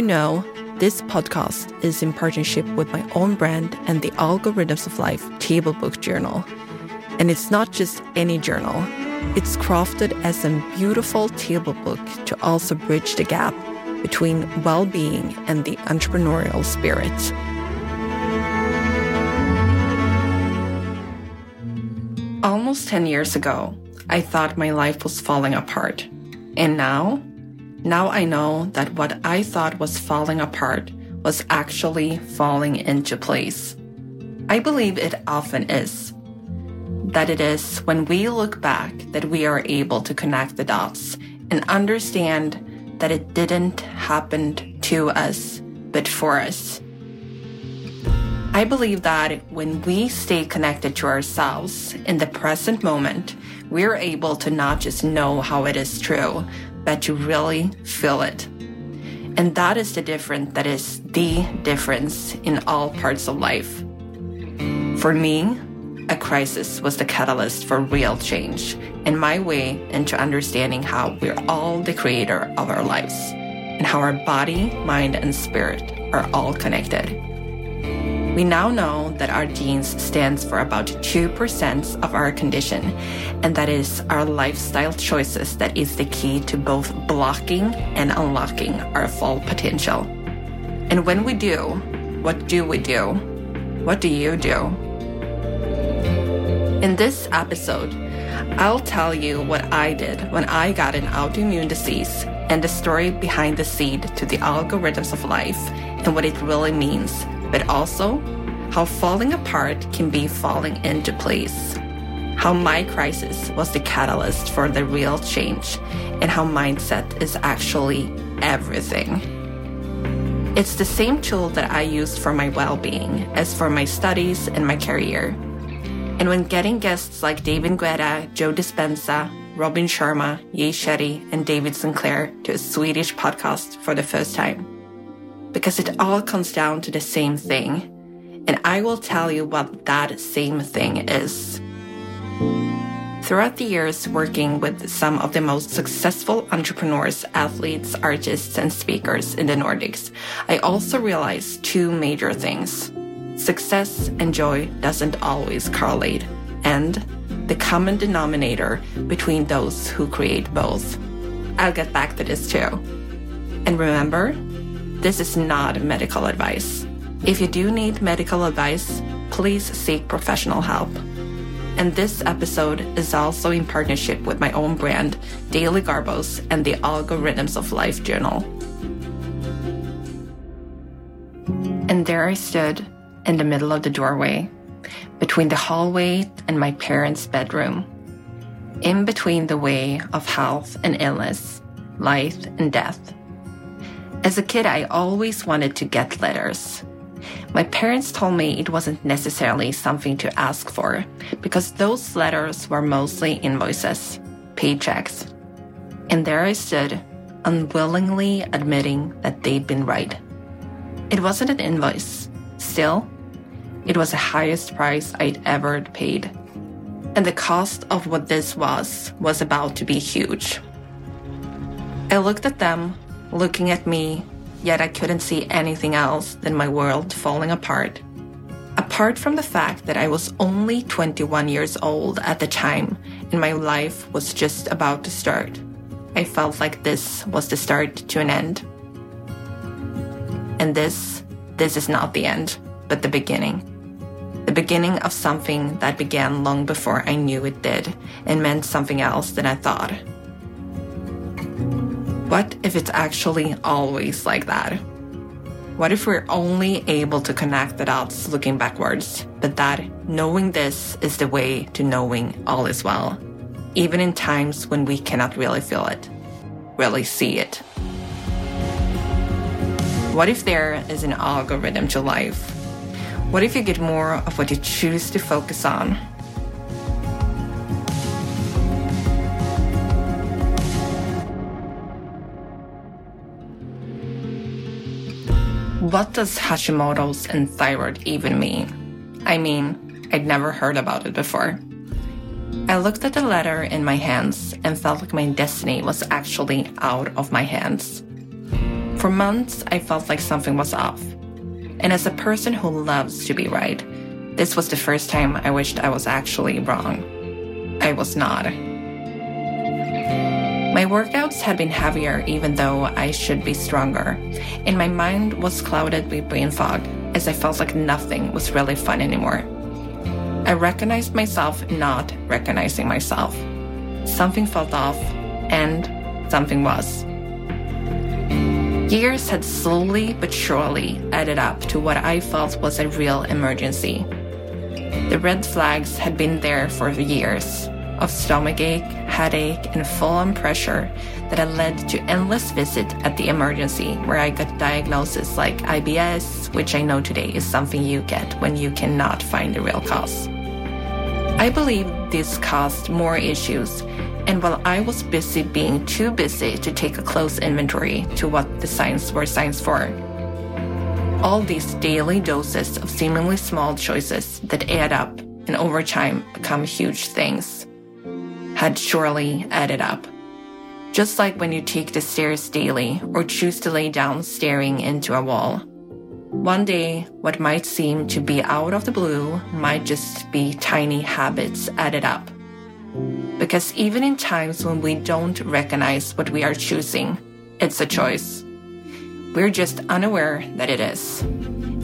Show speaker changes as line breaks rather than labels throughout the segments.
You know, this podcast is in partnership with my own brand and the Algorithms of Life table book journal. And it's not just any journal, it's crafted as a beautiful table book to also bridge the gap between well being and the entrepreneurial spirit. Almost 10 years ago, I thought my life was falling apart. And now, now I know that what I thought was falling apart was actually falling into place. I believe it often is. That it is when we look back that we are able to connect the dots and understand that it didn't happen to us, but for us. I believe that when we stay connected to ourselves in the present moment, we're able to not just know how it is true, but to really feel it. And that is the difference that is the difference in all parts of life. For me, a crisis was the catalyst for real change and my way into understanding how we're all the creator of our lives and how our body, mind, and spirit are all connected. We now know that our genes stands for about 2% of our condition, and that is our lifestyle choices that is the key to both blocking and unlocking our full potential. And when we do, what do we do? What do you do? In this episode, I'll tell you what I did when I got an autoimmune disease and the story behind the seed to the algorithms of life and what it really means but also how falling apart can be falling into place. How my crisis was the catalyst for the real change, and how mindset is actually everything. It's the same tool that I use for my well being as for my studies and my career. And when getting guests like David Guetta, Joe Dispenza, Robin Sharma, Jay Shetty, and David Sinclair to a Swedish podcast for the first time because it all comes down to the same thing. And I will tell you what that same thing is. Throughout the years working with some of the most successful entrepreneurs, athletes, artists, and speakers in the Nordics, I also realized two major things. Success and joy doesn't always correlate, and the common denominator between those who create both. I'll get back to this too. And remember, this is not medical advice. If you do need medical advice, please seek professional help. And this episode is also in partnership with my own brand, Daily Garbos, and the Algorithms of Life Journal. And there I stood in the middle of the doorway, between the hallway and my parents' bedroom, in between the way of health and illness, life and death. As a kid, I always wanted to get letters. My parents told me it wasn't necessarily something to ask for because those letters were mostly invoices, paychecks. And there I stood, unwillingly admitting that they'd been right. It wasn't an invoice. Still, it was the highest price I'd ever paid. And the cost of what this was was about to be huge. I looked at them looking at me, yet I couldn't see anything else than my world falling apart. Apart from the fact that I was only 21 years old at the time and my life was just about to start, I felt like this was the start to an end. And this, this is not the end, but the beginning. The beginning of something that began long before I knew it did and meant something else than I thought. What if it's actually always like that? What if we're only able to connect the dots looking backwards, but that knowing this is the way to knowing all is well, even in times when we cannot really feel it, really see it? What if there is an algorithm to life? What if you get more of what you choose to focus on What does Hashimoto's and thyroid even mean? I mean, I'd never heard about it before. I looked at the letter in my hands and felt like my destiny was actually out of my hands. For months, I felt like something was off. And as a person who loves to be right, this was the first time I wished I was actually wrong. I was not. My workouts had been heavier even though I should be stronger, and my mind was clouded with brain fog as I felt like nothing was really fun anymore. I recognized myself not recognizing myself. Something felt off, and something was. Years had slowly but surely added up to what I felt was a real emergency. The red flags had been there for years of stomachache, headache, and full on pressure that had led to endless visits at the emergency where I got diagnoses like IBS, which I know today is something you get when you cannot find the real cause. I believe this caused more issues and while I was busy being too busy to take a close inventory to what the signs were signs for, all these daily doses of seemingly small choices that add up and over time become huge things had surely added up. Just like when you take the stairs daily or choose to lay down staring into a wall. One day, what might seem to be out of the blue might just be tiny habits added up because even in times when we don't recognize what we are choosing, it's a choice. We're just unaware that it is.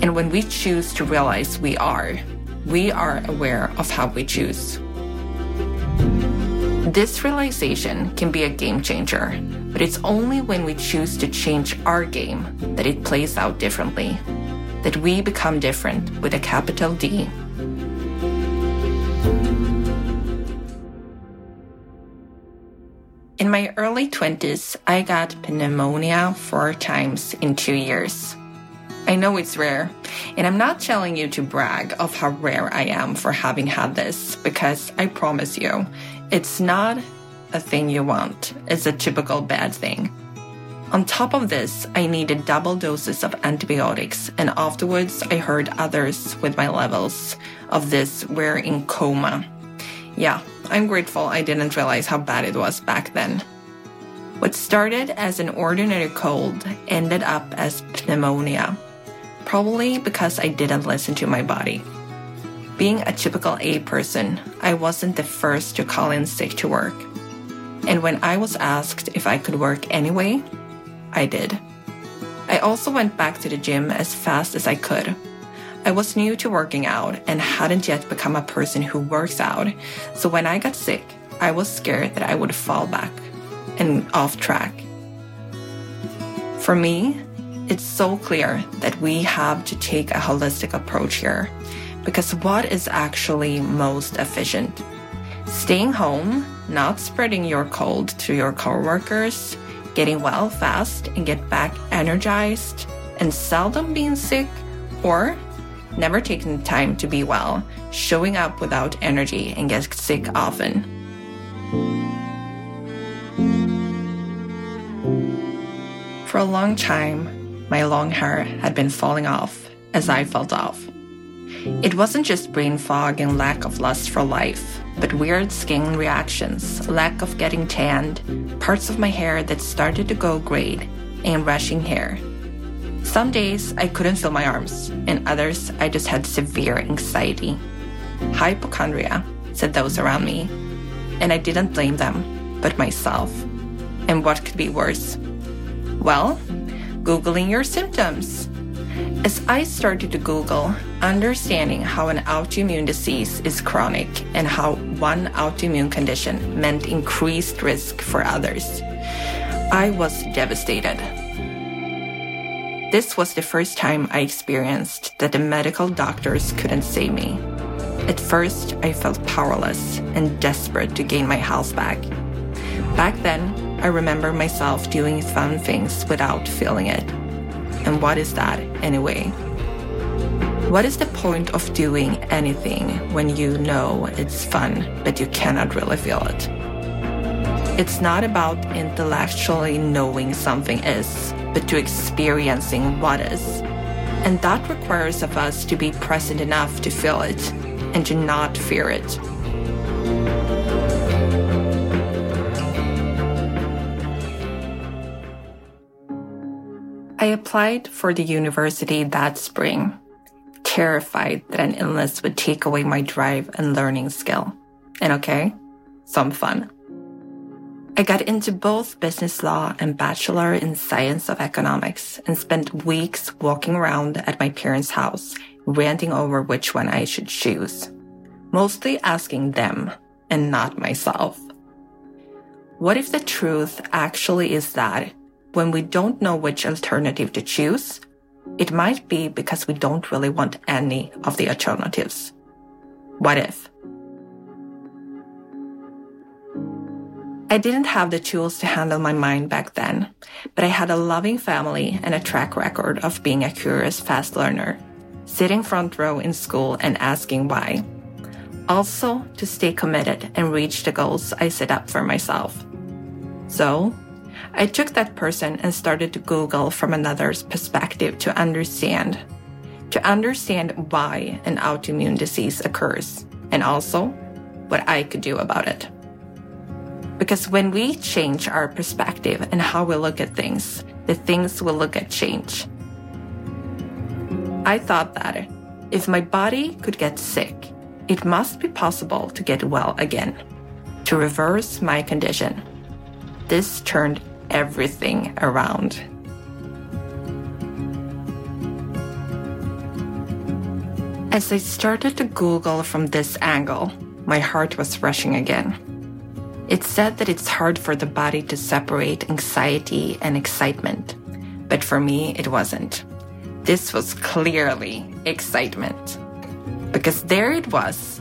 And when we choose to realize we are, we are aware of how we choose. This realization can be a game changer, but it's only when we choose to change our game that it plays out differently, that we become different with a capital D. In my early 20s, I got pneumonia four times in two years. I know it's rare, and I'm not telling you to brag of how rare I am for having had this, because I promise you, it's not a thing you want. It's a typical bad thing. On top of this, I needed double doses of antibiotics, and afterwards, I heard others with my levels of this were in coma. Yeah, I'm grateful I didn't realize how bad it was back then. What started as an ordinary cold ended up as pneumonia, probably because I didn't listen to my body. Being a typical A person, I wasn't the first to call in sick to work. And when I was asked if I could work anyway, I did. I also went back to the gym as fast as I could I was new to working out and hadn't yet become a person who works out, so when I got sick, I was scared that I would fall back and off track. For me, it's so clear that we have to take a holistic approach here because what is actually most efficient? Staying home, not spreading your cold to your coworkers, getting well fast and get back energized, and seldom being sick, or never taking the time to be well, showing up without energy, and get sick often. For a long time, my long hair had been falling off as I felt off. It wasn't just brain fog and lack of lust for life, but weird skin reactions, lack of getting tanned, parts of my hair that started to go gray, and rushing hair some days I couldn't feel my arms, and others I just had severe anxiety. Hypochondria, said those around me, and I didn't blame them, but myself. And what could be worse? Well, Googling your symptoms. As I started to Google, understanding how an autoimmune disease is chronic and how one autoimmune condition meant increased risk for others, I was devastated. This was the first time I experienced that the medical doctors couldn't save me. At first, I felt powerless and desperate to gain my health back. Back then, I remember myself doing fun things without feeling it. And what is that, anyway? What is the point of doing anything when you know it's fun, but you cannot really feel it? It's not about intellectually knowing something is, but to experiencing what is. And that requires of us to be present enough to feel it and to not fear it. I applied for the university that spring, terrified that an illness would take away my drive and learning skill. And okay, some fun. I got into both business law and bachelor in science of economics and spent weeks walking around at my parents' house, ranting over which one I should choose. Mostly asking them and not myself. What if the truth actually is that when we don't know which alternative to choose, it might be because we don't really want any of the alternatives? What if? I didn't have the tools to handle my mind back then, but I had a loving family and a track record of being a curious fast learner, sitting front row in school and asking why. Also, to stay committed and reach the goals I set up for myself. So, I took that person and started to Google from another's perspective to understand. To understand why an autoimmune disease occurs, and also what I could do about it. Because when we change our perspective and how we look at things, the things we look at change. I thought that if my body could get sick, it must be possible to get well again, to reverse my condition. This turned everything around. As I started to Google from this angle, my heart was rushing again. It said that it's hard for the body to separate anxiety and excitement, but for me, it wasn't. This was clearly excitement. Because there it was.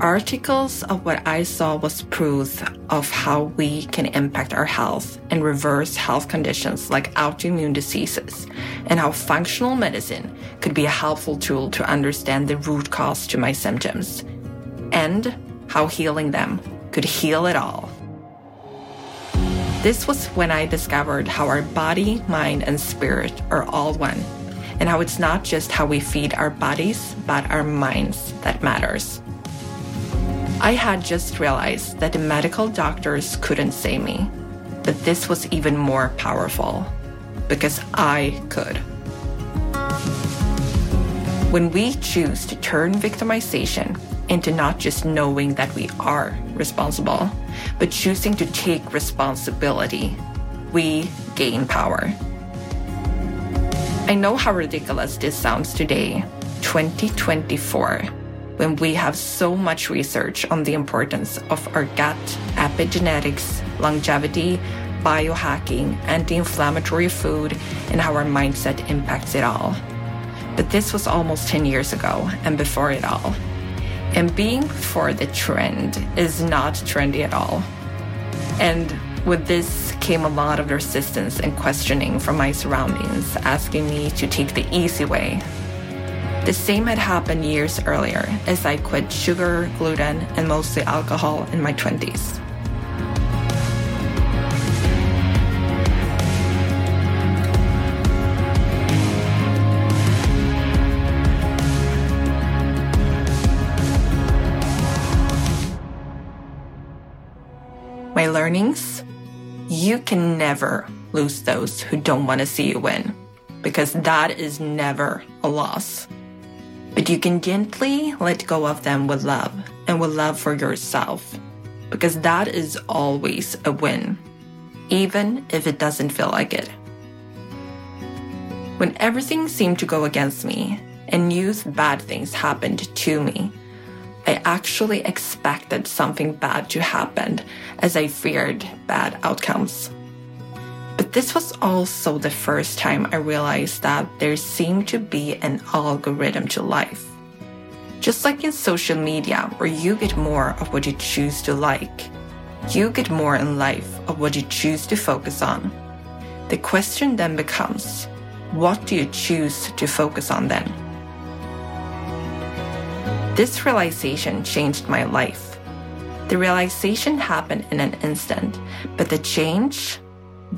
Articles of what I saw was proof of how we can impact our health and reverse health conditions like autoimmune diseases, and how functional medicine could be a helpful tool to understand the root cause to my symptoms, and how healing them could heal it all. This was when I discovered how our body, mind, and spirit are all one, and how it's not just how we feed our bodies, but our minds that matters. I had just realized that the medical doctors couldn't save me, but this was even more powerful because I could. When we choose to turn victimization into not just knowing that we are responsible, but choosing to take responsibility, we gain power. I know how ridiculous this sounds today, 2024, when we have so much research on the importance of our gut, epigenetics, longevity, biohacking, anti inflammatory food, and how our mindset impacts it all. But this was almost 10 years ago and before it all. And being for the trend is not trendy at all. And with this came a lot of resistance and questioning from my surroundings, asking me to take the easy way. The same had happened years earlier as I quit sugar, gluten, and mostly alcohol in my 20s. my learnings, you can never lose those who don't want to see you win because that is never a loss. But you can gently let go of them with love and with love for yourself because that is always a win, even if it doesn't feel like it. When everything seemed to go against me and new bad things happened to me, I actually expected something bad to happen as I feared bad outcomes. But this was also the first time I realized that there seemed to be an algorithm to life. Just like in social media, where you get more of what you choose to like, you get more in life of what you choose to focus on. The question then becomes what do you choose to focus on then? This realization changed my life. The realization happened in an instant, but the change,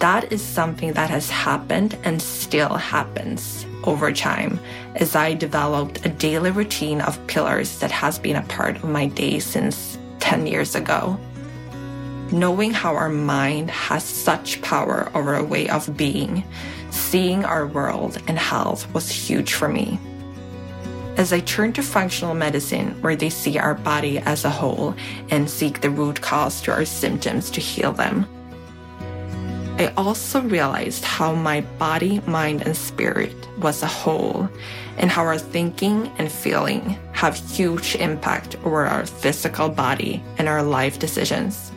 that is something that has happened and still happens over time as I developed a daily routine of pillars that has been a part of my day since 10 years ago. Knowing how our mind has such power over a way of being seeing our world and health was huge for me. As I turned to functional medicine, where they see our body as a whole and seek the root cause to our symptoms to heal them, I also realized how my body, mind, and spirit was a whole, and how our thinking and feeling have huge impact over our physical body and our life decisions.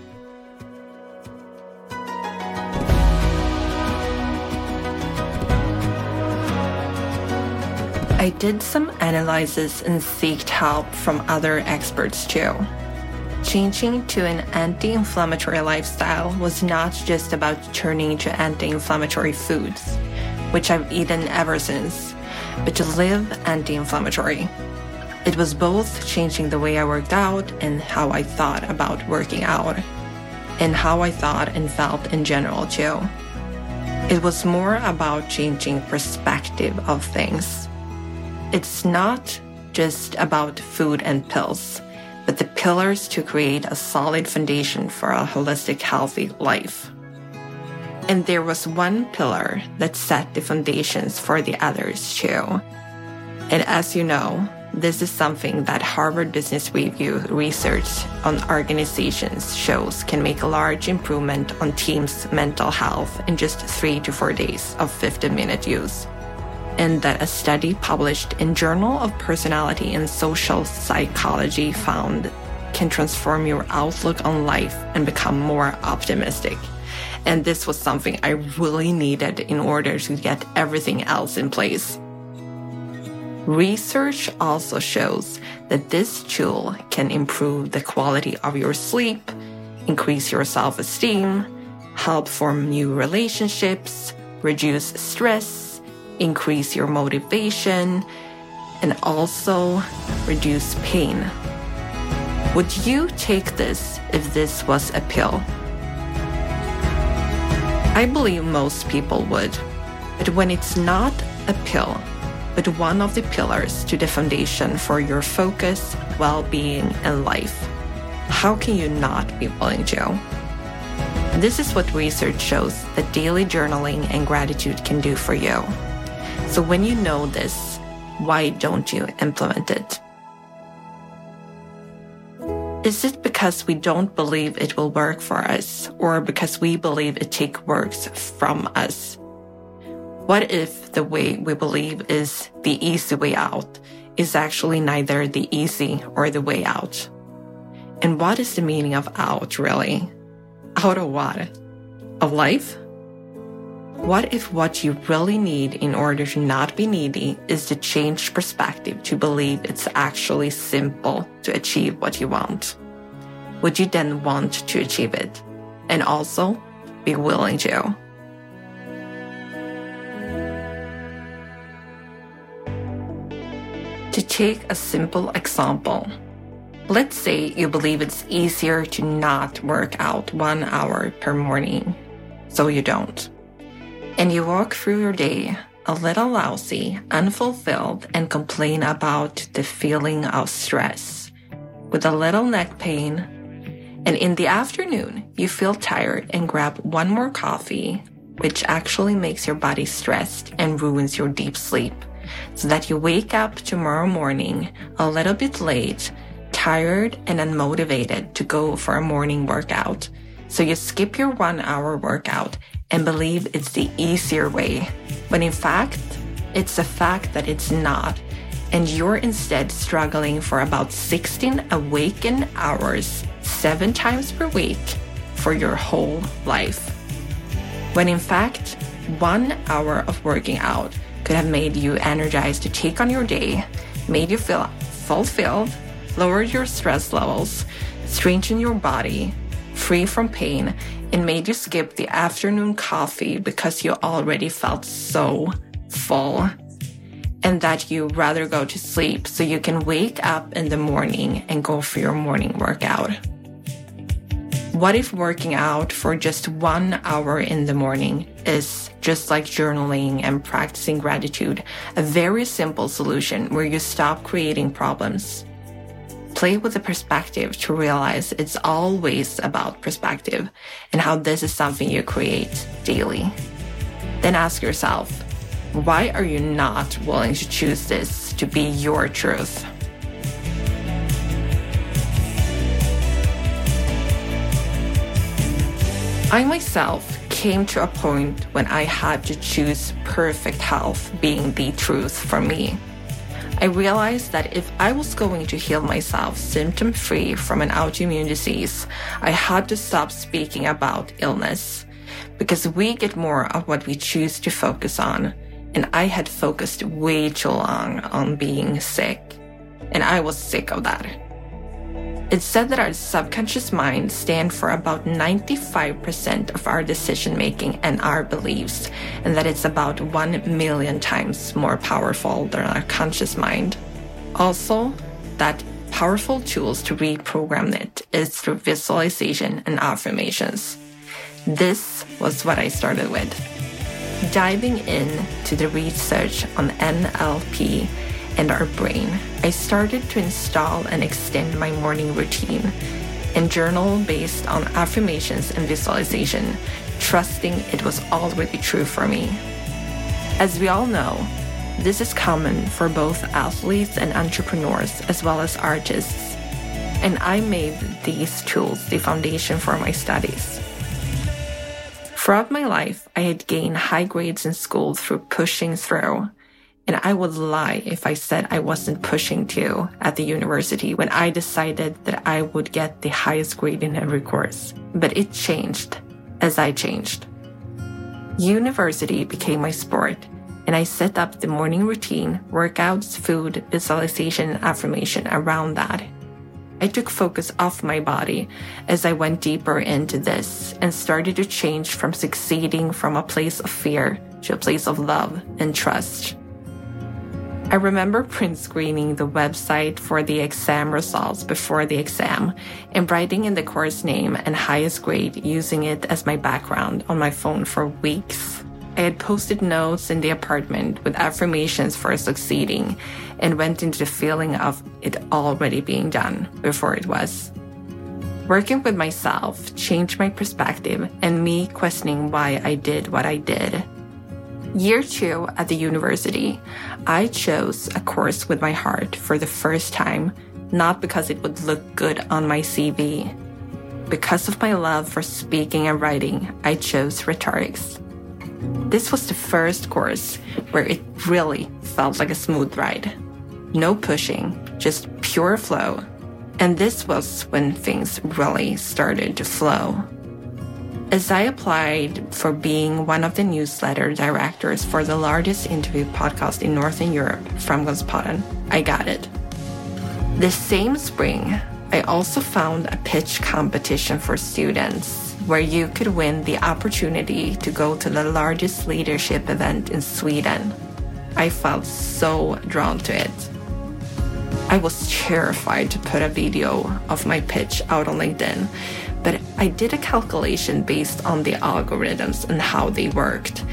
I did some analysis and sought help from other experts too. Changing to an anti inflammatory lifestyle was not just about turning to anti inflammatory foods, which I've eaten ever since, but to live anti inflammatory. It was both changing the way I worked out and how I thought about working out, and how I thought and felt in general too. It was more about changing perspective of things it's not just about food and pills, pillars to create a solid foundation for a holistic, healthy life. And there was one pillar that set the foundations for the others too. And as you know, this is something that Harvard Business Review research on organizations shows can make a large improvement on teams' mental health in just three to four days of 50 minute use and that a study published in Journal of Personality and Social Psychology found can transform your outlook on life and become more optimistic. And this was something I really needed in order to get everything else in place. Research also shows that this tool can improve the quality of your sleep, increase your self esteem, help form new relationships, reduce stress, increase your motivation, and also reduce pain. Would you take this if this was a pill? I believe most people would, but when it's not a pill, but one of the pillars to the foundation for your focus, well being, and life, how can you not be willing to? This is what research shows that daily journaling and gratitude can do for you. So when you know this, why don't you implement it? Is it because we don't believe it will work for us or because we believe it takes works from us? What if the way we believe is the easy way out is actually neither the easy or the way out? And what is the meaning of out really? Out of what? Of life? What if what you really need in order to not be needy is to change perspective to believe it's actually simple to achieve what you want? Would you then want to achieve it? And also be willing to? To take a simple example, let's say you believe it's easier to not work out one hour per morning, so you don't and you walk through your day a little lousy, unfulfilled, and complain about the feeling of stress with a little neck pain. And in the afternoon, you feel tired and grab one more coffee, which actually makes your body stressed and ruins your deep sleep, so that you wake up tomorrow morning a little bit late, tired and unmotivated to go for a morning workout. So you skip your one hour workout and believe it's the easier way, when in fact, it's the fact that it's not, and you're instead struggling for about 16 awakened hours seven times per week for your whole life. When in fact, one hour of working out could have made you energized to take on your day, made you feel fulfilled, lowered your stress levels, strengthened your body, free from pain, and made you skip the afternoon coffee because you already felt so full and that you rather go to sleep so you can wake up in the morning and go for your morning workout. What if working out for just one hour in the morning is just like journaling and practicing gratitude, a very simple solution where you stop creating problems play with the perspective to realize it's always about perspective and how this is something you create daily. Then ask yourself, why are you not willing to choose this to be your truth? I myself came to a point when I had to choose perfect health being the truth for me. I realized that if I was going to heal myself symptom free from an autoimmune disease, I had to stop speaking about illness because we get more of what we choose to focus on. And I had focused way too long on being sick. And I was sick of that. It's said that our subconscious mind stand for about 95% of our decision making and our beliefs, and that it's about 1 million times more powerful than our conscious mind. Also, that powerful tools to reprogram it is through visualization and affirmations. This was what I started with. Diving in to the research on NLP and our brain, I started to install and extend my morning routine and journal based on affirmations and visualization, trusting it was already true for me. As we all know, this is common for both athletes and entrepreneurs, as well as artists. And I made these tools the foundation for my studies. Throughout my life, I had gained high grades in school through pushing through and I would lie if I said I wasn't pushing to at the university when I decided that I would get the highest grade in every course. But it changed as I changed. University became my sport, and I set up the morning routine, workouts, food, visualization, and affirmation around that. I took focus off my body as I went deeper into this and started to change from succeeding from a place of fear to a place of love and trust. I remember print screening the website for the exam results before the exam and writing in the course name and highest grade using it as my background on my phone for weeks. I had posted notes in the apartment with affirmations for succeeding and went into the feeling of it already being done before it was. Working with myself changed my perspective and me questioning why I did what I did Year two at the university, I chose a course with my heart for the first time, not because it would look good on my CV. Because of my love for speaking and writing, I chose rhetorics. This was the first course where it really felt like a smooth ride. No pushing, just pure flow. And this was when things really started to flow. As I applied for being one of the newsletter directors for the largest interview podcast in Northern Europe, from Framgångspodden, I got it. The same spring, I also found a pitch competition for students where you could win the opportunity to go to the largest leadership event in Sweden. I felt so drawn to it. I was terrified to put a video of my pitch out on LinkedIn but I did a calculation based on the algorithms and how they worked.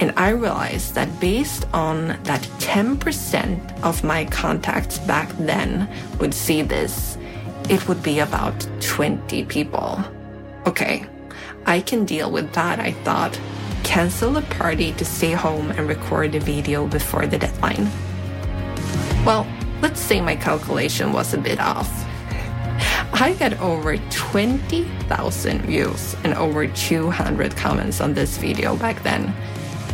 And I realized that based on that 10% of my contacts back then would see this, it would be about 20 people. Okay, I can deal with that, I thought. Cancel the party to stay home and record the video before the deadline. Well, let's say my calculation was a bit off. I got over 20,000 views and over 200 comments on this video back then.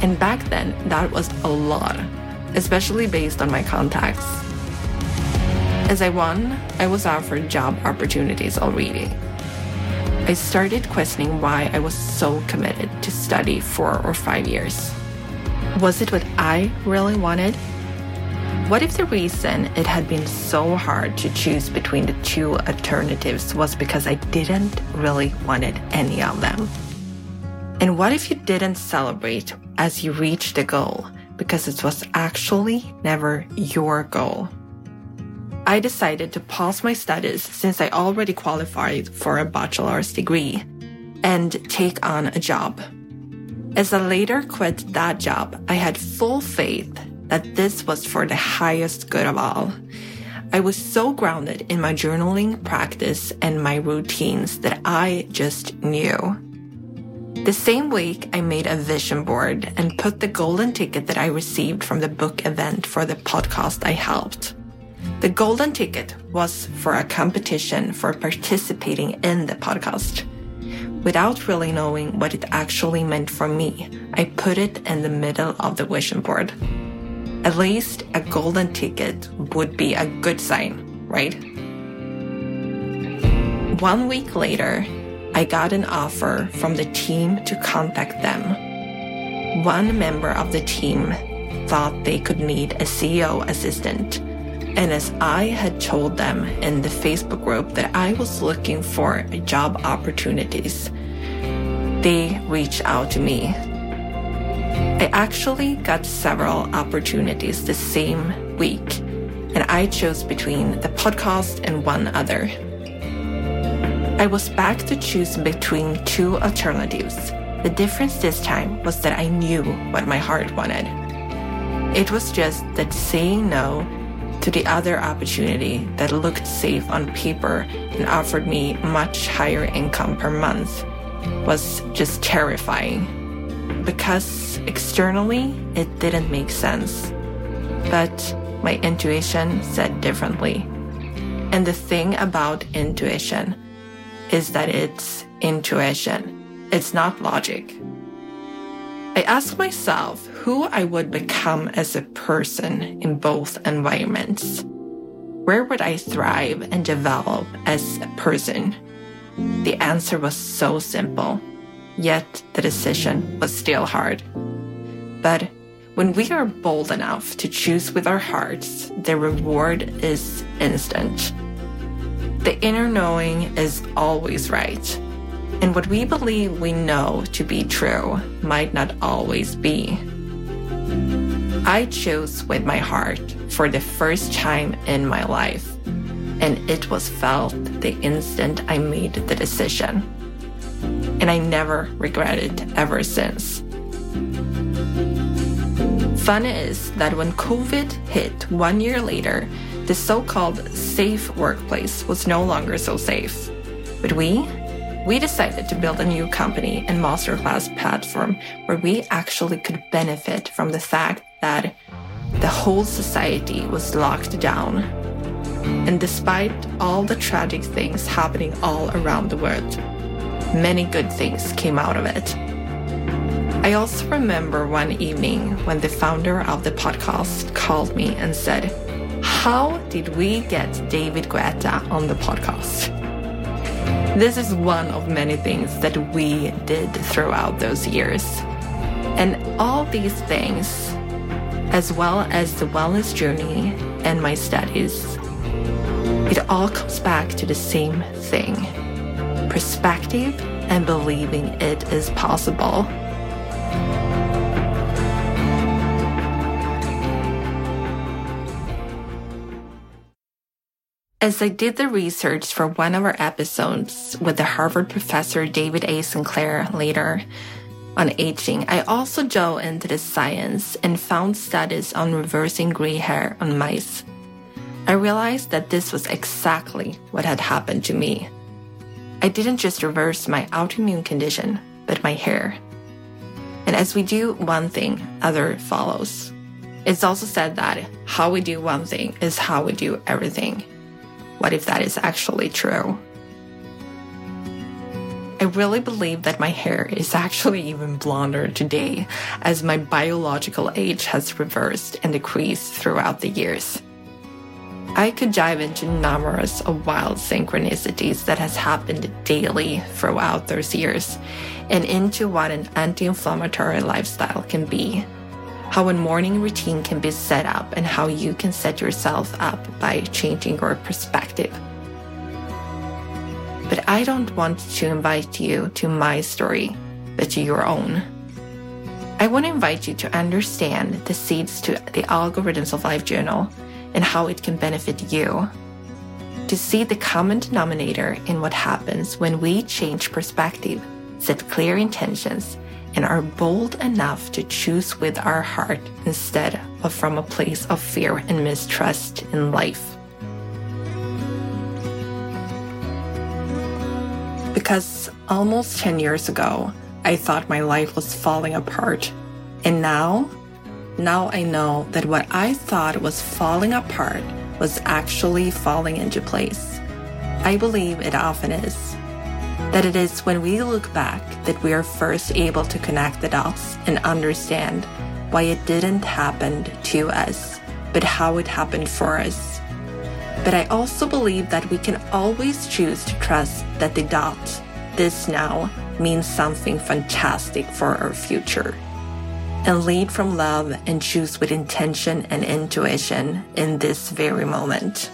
And back then, that was a lot, especially based on my contacts. As I won, I was offered job opportunities already. I started questioning why I was so committed to study four or five years. Was it what I really wanted? What if the reason it had been so hard to choose between the two alternatives was because I didn't really wanted any of them? And what if you didn't celebrate as you reached the goal because it was actually never your goal? I decided to pause my studies since I already qualified for a bachelor's degree and take on a job. As I later quit that job, I had full faith that this was for the highest good of all. I was so grounded in my journaling practice and my routines that I just knew. The same week, I made a vision board and put the golden ticket that I received from the book event for the podcast I helped. The golden ticket was for a competition for participating in the podcast. Without really knowing what it actually meant for me, I put it in the middle of the vision board. At least a golden ticket would be a good sign, right? One week later, I got an offer from the team to contact them. One member of the team thought they could need a CEO assistant. And as I had told them in the Facebook group that I was looking for job opportunities, they reached out to me. I actually got several opportunities the same week, and I chose between the podcast and one other. I was back to choose between two alternatives. The difference this time was that I knew what my heart wanted. It was just that saying no to the other opportunity that looked safe on paper and offered me much higher income per month was just terrifying. Because externally, it didn't make sense. But my intuition said differently. And the thing about intuition is that it's intuition. It's not logic. I asked myself who I would become as a person in both environments. Where would I thrive and develop as a person? The answer was so simple, yet the decision was still hard. But when we are bold enough to choose with our hearts, the reward is instant. The inner knowing is always right and what we believe we know to be true might not always be. I chose with my heart for the first time in my life, and it was felt the instant I made the decision. And I never regretted it ever since. Fun is that when COVID hit one year later, the so called safe workplace was no longer so safe. But we we decided to build a new company and masterclass platform where we actually could benefit from the fact that the whole society was locked down. And despite all the tragic things happening all around the world, many good things came out of it. I also remember one evening when the founder of the podcast called me and said, How did we get David Guetta on the podcast? This is one of many things that we did throughout those years. And all these things, as well as the wellness journey and my studies, it all comes back to the same thing perspective and believing it is possible. As I did the research for one of our episodes with the Harvard professor David A. Sinclair later on aging, I also dove into the science and found studies on reversing gray hair on mice. I realized that this was exactly what had happened to me. I didn't just reverse my autoimmune condition, but my hair. And as we do one thing, other follows. It's also said that how we do one thing is how we do everything. What if that is actually true? I really believe that my hair is actually even blonder today as my biological age has reversed and decreased throughout the years. I could dive into numerous wild synchronicities that has happened daily throughout those years and into what an anti-inflammatory lifestyle can be how a morning routine can be set up and how you can set yourself up by changing your perspective. But I don't want to invite you to my story, but to your own. I want to invite you to understand the seeds to the algorithms of Life Journal and how it can benefit you. To see the common denominator in what happens when we change perspective, set clear intentions, and are bold enough to choose with our heart instead of from a place of fear and mistrust in life. Because almost 10 years ago, I thought my life was falling apart. And now, now I know that what I thought was falling apart was actually falling into place. I believe it often is. That it is when we look back that we are first able to connect the dots and understand why it didn't happen to us, but how it happened for us. But I also believe that we can always choose to trust that the dot, this now, means something fantastic for our future. And lead from love and choose with intention and intuition in this very moment.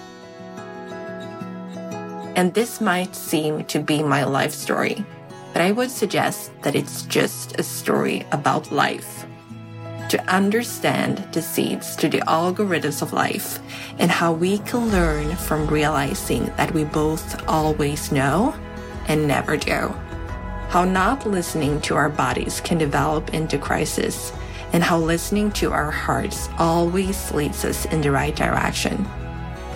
And this might seem to be my life story, but I would suggest that it's just a story about life. To understand the seeds to the algorithms of life and how we can learn from realizing that we both always know and never do how not listening to our bodies can develop into crisis, and how listening to our hearts always leads us in the right direction,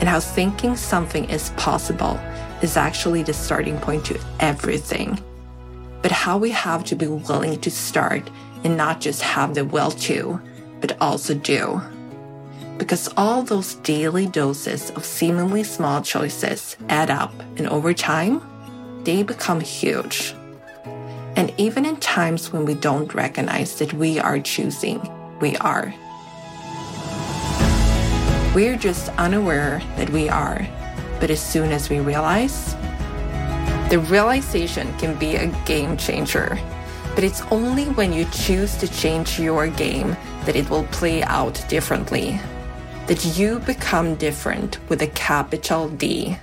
and how thinking something is possible is actually the starting point to everything, but how we have to be willing to start and not just have the will to, but also do. Because all those daily doses of seemingly small choices add up, and over time, they become huge. And even in times when we don't recognize that we are choosing, we are. We're just unaware that we are. But as soon as we realize, the realization can be a game changer. But it's only when you choose to change your game that it will play out differently. That you become different with a capital D.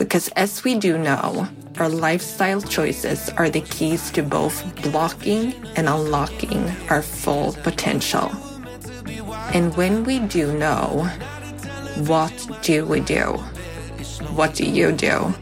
Because as we do know, our lifestyle choices are the keys to both blocking and unlocking our full potential. And when we do know, what do we do? What do you do?